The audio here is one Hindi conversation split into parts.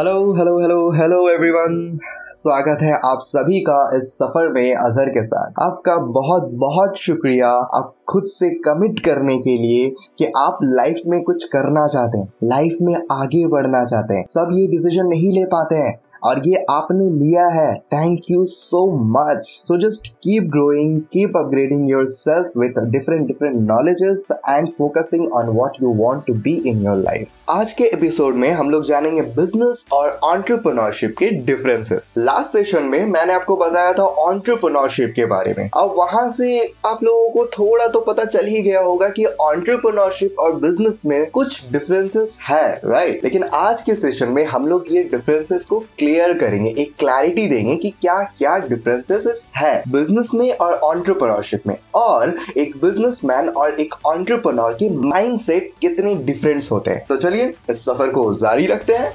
Hello hello hello hello everyone स्वागत है आप सभी का इस सफ़र में अजहर के साथ। आपका बहुत बहुत शुक्रिया आप खुद से कमिट करने के लिए कि आप लाइफ में कुछ करना चाहते हैं लाइफ में आगे बढ़ना चाहते हैं। सब ये डिसीज़न नहीं ले पाते हैं और ये आपने लिया है। Thank you so much so just keep growing keep upgrading yourself with different different knowledges and focusing on what you want to be in your life आज के एपिसोड में हम लोग जानेंगे बिज़नेस और ऑन्टरप्रनोरशिप के डिफरेंसेस लास्ट सेशन में मैंने आपको बताया था ऑन्टरप्रनोरशिप के बारे में. अब वहाँ से आप लोगों को थोड़ा तो पता चल ही गया होगा कि ऑन्टरप्रनोरशिप और बिज़नेस में कुछ डिफरेंसेस है राइट लेकिन आज के सेशन में हम लोग ये डिफरेंसेस को क्लियर करेंगे, एक क्लैरिटी देंगे कि क्या क्या डिफरेंसेस है बिज़नेस में और ऑन्टरप्रनोरशिप में. और एक बिजनेसमैन और एक ऑन्टरप्रनोर के माइंडसेट कितने डिफरेंस होते हैं. तो चलिए इस सफ़र को जारी रखते हैं।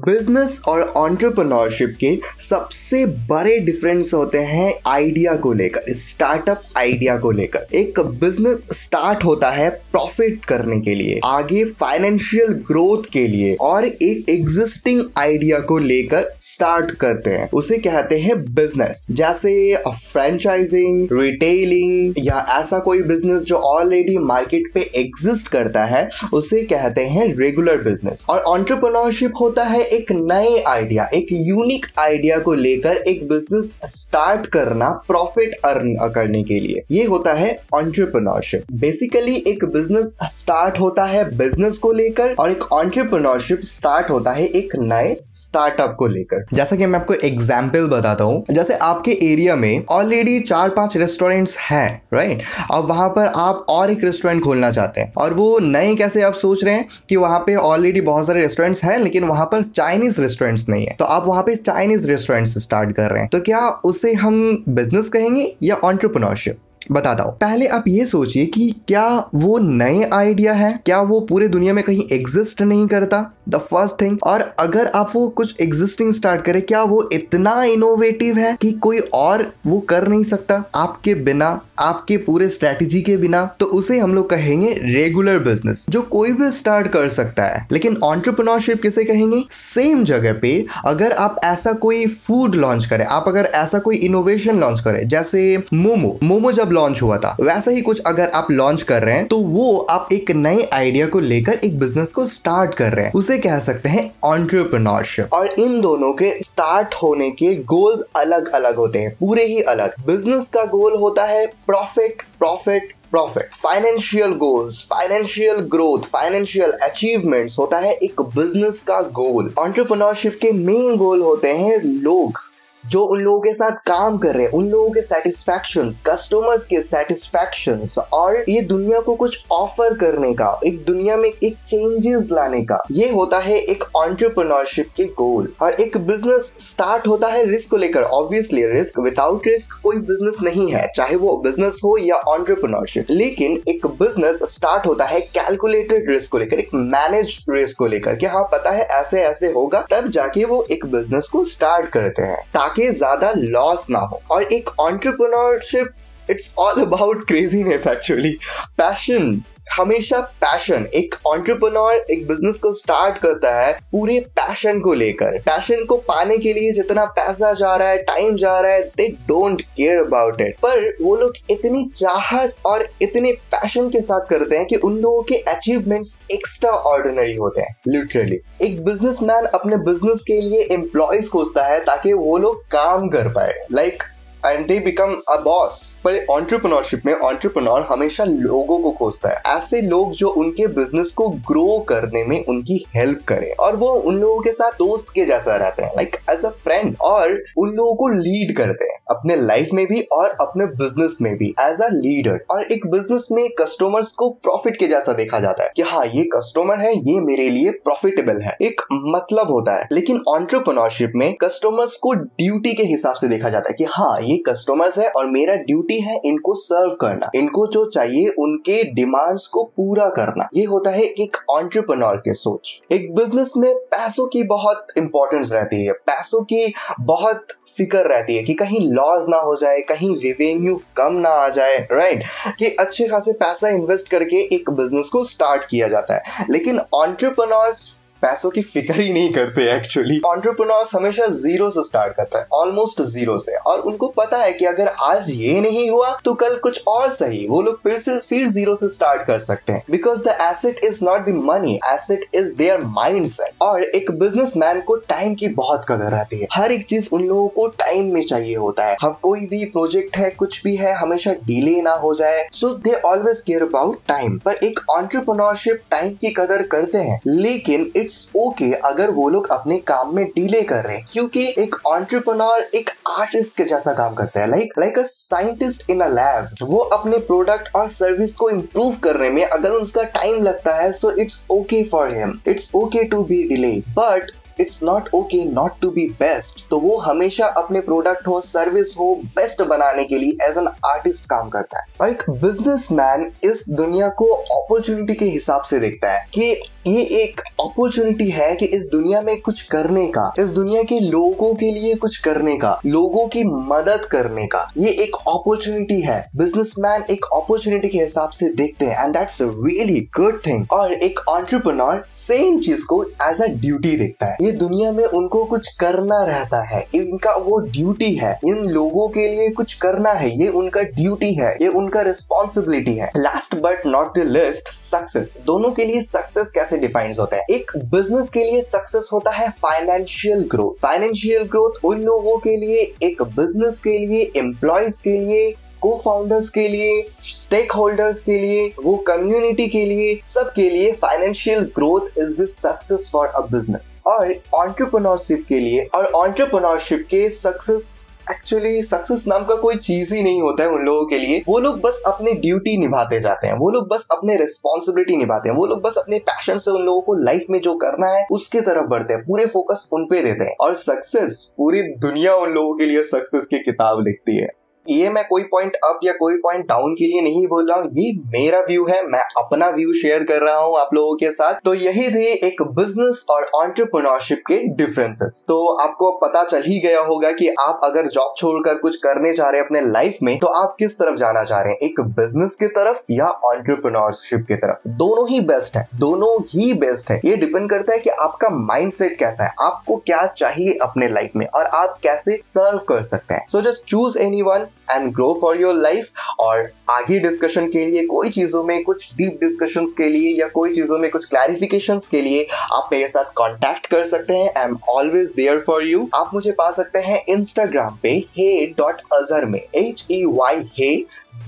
बिज़नेस और ऑन्टरप्रनोरशिप के सबसे बड़े डिफरेंस होते हैं आइडिया को लेकर स्टार्टअप आइडिया को लेकर। एक बिज़नेस स्टार्ट होता है प्रॉफिट करने के लिए, आगे फाइनेंशियल ग्रोथ के लिए और एक एग्जिस्टिंग आइडिया को लेकर स्टार्ट करते हैं। उसे कहते हैं बिज़नेस जैसे फ्रेंचाइजिंग रिटेलिंग या ऐसा कोई बिज़नेस जो ऑलरेडी मार्केट पे एग्जिस्ट करता है, उसे कहते हैं रेगुलर बिज़नेस और ऑन्टरप्रनोरशिप होता है एक नए आइडिया एक यूनिक आइडिया को लेकर एक बिज़नेस स्टार्ट करना प्रॉफिट अर्न करने के लिए। ये होता है ऑन्टरप्रनोरशिप बेसिकली एक बिज़नेस स्टार्ट होता है बिज़नेस को लेकर और एक ऑन्टरप्रनोरशिप स्टार्ट होता है एक नए स्टार्टअप को लेकर। जैसा कि मैं आपको एग्ज़ाम्पल बताता हूँ, जैसे आपके एरिया में ऑलरेडी चार पाँच रेस्टोरेंट्स हैं राइट और वहाँ पर आप और एक रेस्टोरेंट खोलना चाहते हैं और वो नए कैसे आप सोच रहे हैं कि वहाँ पे ऑलरेडी बहुत सारे रेस्टोरेंट्स हैं, लेकिन वहाँ पर चाइनीज़ रेस्टोरेंट्स नहीं है। तो आप वहाँ पे चाइनीज़ रेस्टोरेंट्स स्टार्ट कर रहे हैं। तो क्या उसे हम बिज़नेस कहेंगे या ऑन्टरप्रनोरशिप बताता हूँ। पहले आप ये सोचिए कि क्या वो नए आइडिया है? क्या वो पूरे दुनिया में कहीं एग्जिस्ट नहीं करता? द फ़र्स्ट थिंग और अगर आप वो कुछ एग्जिस्टिंग स्टार्ट करें, क्या वो इतना इनोवेटिव है कि कोई और वो कर नहीं सकता? आपके बिना, आपके पूरे स्ट्रेटेजी के बिना तो उसे हम लोग कहेंगे रेगुलर बिज़नेस जो कोई भी स्टार्ट कर सकता है। लेकिन ऑन्टरप्रनोरशिप किसे कहेंगे? सेम जगह पे अगर आप ऐसा कोई फ़ूड लॉन्च करें, आप अगर ऐसा कोई इनोवेशन लॉन्च करें, जैसे मोमो मोमो जब लॉन्च हुआ था, वैसा ही कुछ अगर आप लॉन्च कर रहे हैं तो वो आप एक नए आइडिया को लेकर एक बिज़नेस को स्टार्ट कर रहे हैं। उसे कह सकते हैं ऑन्टरप्रनोरशिप और इन दोनों के स्टार्ट होने के गोल्स अलग अलग होते हैं, पूरे ही अलग। बिज़नेस का गोल होता है profit profit profit financial goals financial growth financial achievements होता है एक बिज़नेस का गोल ऑन्टरप्रनोरशिप के मेन गोल होते हैं लोग। जो उन लोगों के साथ काम कर रहे हैं, उन लोगों के सेटिस्फैक्शन कस्टमर्स के सेटिस्फैक्शन और ये दुनिया को कुछ ऑफ़र करने का, एक दुनिया में एक चेंजेस लाने का, ये होता है एक ऑन्टरप्रनोरशिप के गोल और एक बिज़नेस स्टार्ट होता है रिस्क को लेकर. ऑब्वियसली रिस्क विदाउट रिस्क कोई बिज़नेस नहीं है, चाहे वो बिज़नेस हो या ऑन्टरप्रनोरशिप लेकिन एक बिज़नेस स्टार्ट होता है कैलकुलेटेड रिस्क को लेकर, एक मैनेज रिस्क को लेकर. हाँ पता है ऐसे ऐसे होगा, तब जाके वो एक बिज़नेस को स्टार्ट करते हैं. ताकि ज़्यादा लॉस ना हो। और एक entrepreneurship it's all about craziness actually passion हमेशा पैशन एक ऑन्टरप्रनोर एक बिज़नेस को स्टार्ट करता है पूरे पैशन को लेकर। पैशन को पाने के लिए जितना पैसा जा रहा है टाइम जा रहा है they don't care about it पर वो लोग इतनी चाहत और इतने पैशन के साथ करते हैं कि उन लोगों के अचीवमेंट्स एक्स्ट्रा ऑर्डिनरी होते हैं लिटरली एक बिजनेसमैन अपने बिज़नेस के लिए एम्प्लॉयज़ खोजता है ताकि वो लोग काम कर पाए। Like like, and they become a boss पर ऑन्टरप्रनोरशिप में ऑन्टरप्रनोर हमेशा लोगों को खोजता है। ऐसे लोग जो उनके बिज़नेस को ग्रो करने में उनकी हेल्प करें। और वो उन लोगों के साथ दोस्त के जैसा रहते हैं। लाइक एज अ फ्रेंड और उन लोगों को लीड करते हैं। अपने लाइफ में भी और अपने बिज़नेस में भी एज अ लीडर और एक बिज़नेस में कस्टमर्स को प्रॉफिट के जैसा देखा जाता है कि हाँ ये कस्टमर है, ये मेरे लिए प्रॉफिटेबल है। एक मतलब होता है। लेकिन ऑन्टरप्रनोरशिप में कस्टमर्स को ड्यूटी के हिसाब से देखा जाता है कि हाँ ये कस्टमर्स है और मेरा ड्यूटी है इनको सर्व करना। इनको जो चाहिए, उनके डिमांड्स को पूरा करना। ये होता है एक ऑन्टरप्रनोर के सोच। एक बिज़नेस में पैसों की बहुत इंपॉर्टेंस रहती है। पैसों की बहुत फ़िक्र रहती है कि कहीं लॉस ना हो जाए, कहीं रेवेन्यू कम ना आ जाए राइट कि अच्छे खासे पैसा इन्वेस्ट करके एक बिज़नेस को स्टार्ट किया जाता है। लेकिन ऑन्टरप्रनोर्स पैसों की फ़िक्र ही नहीं करते एक्चुअली ऑन्टरप्रनोर्स हमेशा ज़ीरो से स्टार्ट करता है ऑलमोस्ट ज़ीरो से. और उनको पता है कि अगर आज ये नहीं हुआ तो कल कुछ और सही. वो लोग फिर से, फिर ज़ीरो से स्टार्ट कर सकते हैं. Because the asset is not the money asset is their mind और एक बिज़नेस को टाइम की बहुत कदर रहती है. हर एक चीज़ उन लोगों को टाइम में चाहिए होता है. हम कोई भी प्रोजेक्ट है, कुछ भी है, हमेशा डिले ना हो जाए. So they always care about time पर एक ऑन्टरप्रनोरशिप टाइम की कदर करते हैं. लेकिन इट इट्स ओके अगर वो लोग अपने काम में डिले कर रहे हैं, क्योंकि एक ऑन्टरप्रनोर एक आर्टिस्ट के जैसा काम करता है। Like like a scientist in a lab वो अपने प्रोडक्ट और सर्विस को इम्प्रूव करने में, अगर उसका टाइम लगता है so it's okay for him it's okay to be delay but it's not okay not to be best तो वो हमेशा अपने प्रोडक्ट हो सर्विस हो बेस्ट बनाने के लिए एज एन आर्टिस्ट काम करता है। और एक बिजनेसमैन इस दुनिया को अपॉर्चुनिटी के हिसाब से देखता है कि ये एक अपॉर्चुनिटी है कि इस दुनिया में कुछ करने का, इस दुनिया के लोगों के लिए कुछ करने का, लोगों की मदद करने का। ये एक अपॉर्चुनिटी है। बिजनेसमैन एक अपॉर्चुनिटी के हिसाब से देखते हैं and that's really good thing और एक ऑन्टरप्रनोर सेम चीज़ को एज अ ड्यूटी देखता है। ये दुनिया में उनको कुछ करना रहता है। इनका वो ड्यूटी है। इन लोगों के लिए कुछ करना है। ये उनका ड्यूटी है। ये उनका रिस्पॉन्सिबिलिटी है। Last but not the least success दोनों के लिए सक्सेस कैसे डिफाइन होता है। एक बिज़नेस के लिए सक्सेस होता है फाइनेंशियल ग्रोथ फाइनेंशियल ग्रोथ उन लोगों के लिए, एक बिज़नेस के लिए एम्प्लॉयज़ के लिए को फाउंडर्स के लिए स्टेक होल्डर्स के लिए, वो कम्युनिटी के लिए, सबके लिए financial growth is the success for a business और ऑन्टरप्रनोरशिप के लिए, और ऑन्टरप्रनोरशिप के सक्सेस एक्चुअली सक्सेस नाम का कोई चीज़ ही नहीं होता है उन लोगों के लिए। वो लोग बस अपनी ड्यूटी निभाते जाते हैं। वो लोग बस अपने रिस्पॉन्सिबिलिटी निभाते हैं। वो लोग बस अपने पैशन से उन लोगों को लाइफ में जो करना है, उसके तरफ़ बढ़ते हैं। पूरे फोकस उन पे देते हैं। और सक्सेस पूरी दुनिया उन लोगों के लिए सक्सेस की किताब लिखती है। ये मैं कोई पॉइंट अप या कोई पॉइंट डाउन के लिए नहीं बोल रहा हूँ। ये मेरा व्यू है, मैं अपना व्यू शेयर कर रहा हूँ आप लोगों के साथ। तो यही थे एक बिज़नेस और ऑन्टरप्रनोरशिप के डिफरेंसेस तो आपको पता चल ही गया होगा कि आप अगर जॉब छोड़कर कुछ करने चाह रहे हैं अपने लाइफ में तो आप किस तरफ़ जाना चाह रहे हैं? एक बिज़नेस की तरफ़ या ऑन्टरप्रनोरशिप की तरफ़? दोनों ही बेस्ट है, दोनों ही बेस्ट है। ये डिपेंड करता है कि आपका माइंड कैसा है, आपको क्या चाहिए अपने लाइफ में और आप कैसे सर्व कर सकते हैं। So just choose any one and grow for your life और आगे डिस्कशन के लिए, कोई चीज़ों में कुछ डीप डिस्कशन के लिए या कोई चीज़ों में कुछ क्लैरिफिकेशन के लिए, आप मेरे साथ कॉन्टैक्ट कर सकते हैं. I am always there for you आप मुझे पा सकते हैं इंस्टाग्राम पे हे डॉट अजहर में H E Y hey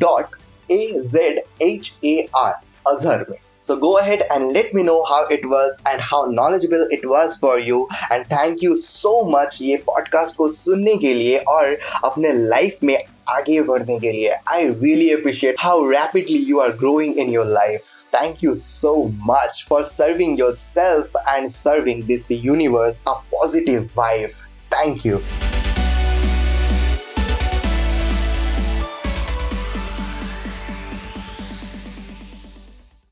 dot A Z H A R Azhar में. So go ahead and let me know how it was and how knowledgeable it was for you. And thank you so much ये podcast को सुनने के लिए और अपने life में आगे बढ़ने के लिए I really appreciate how rapidly you are growing in your life thank you so much for serving your self and serving this universe a positive wife thank you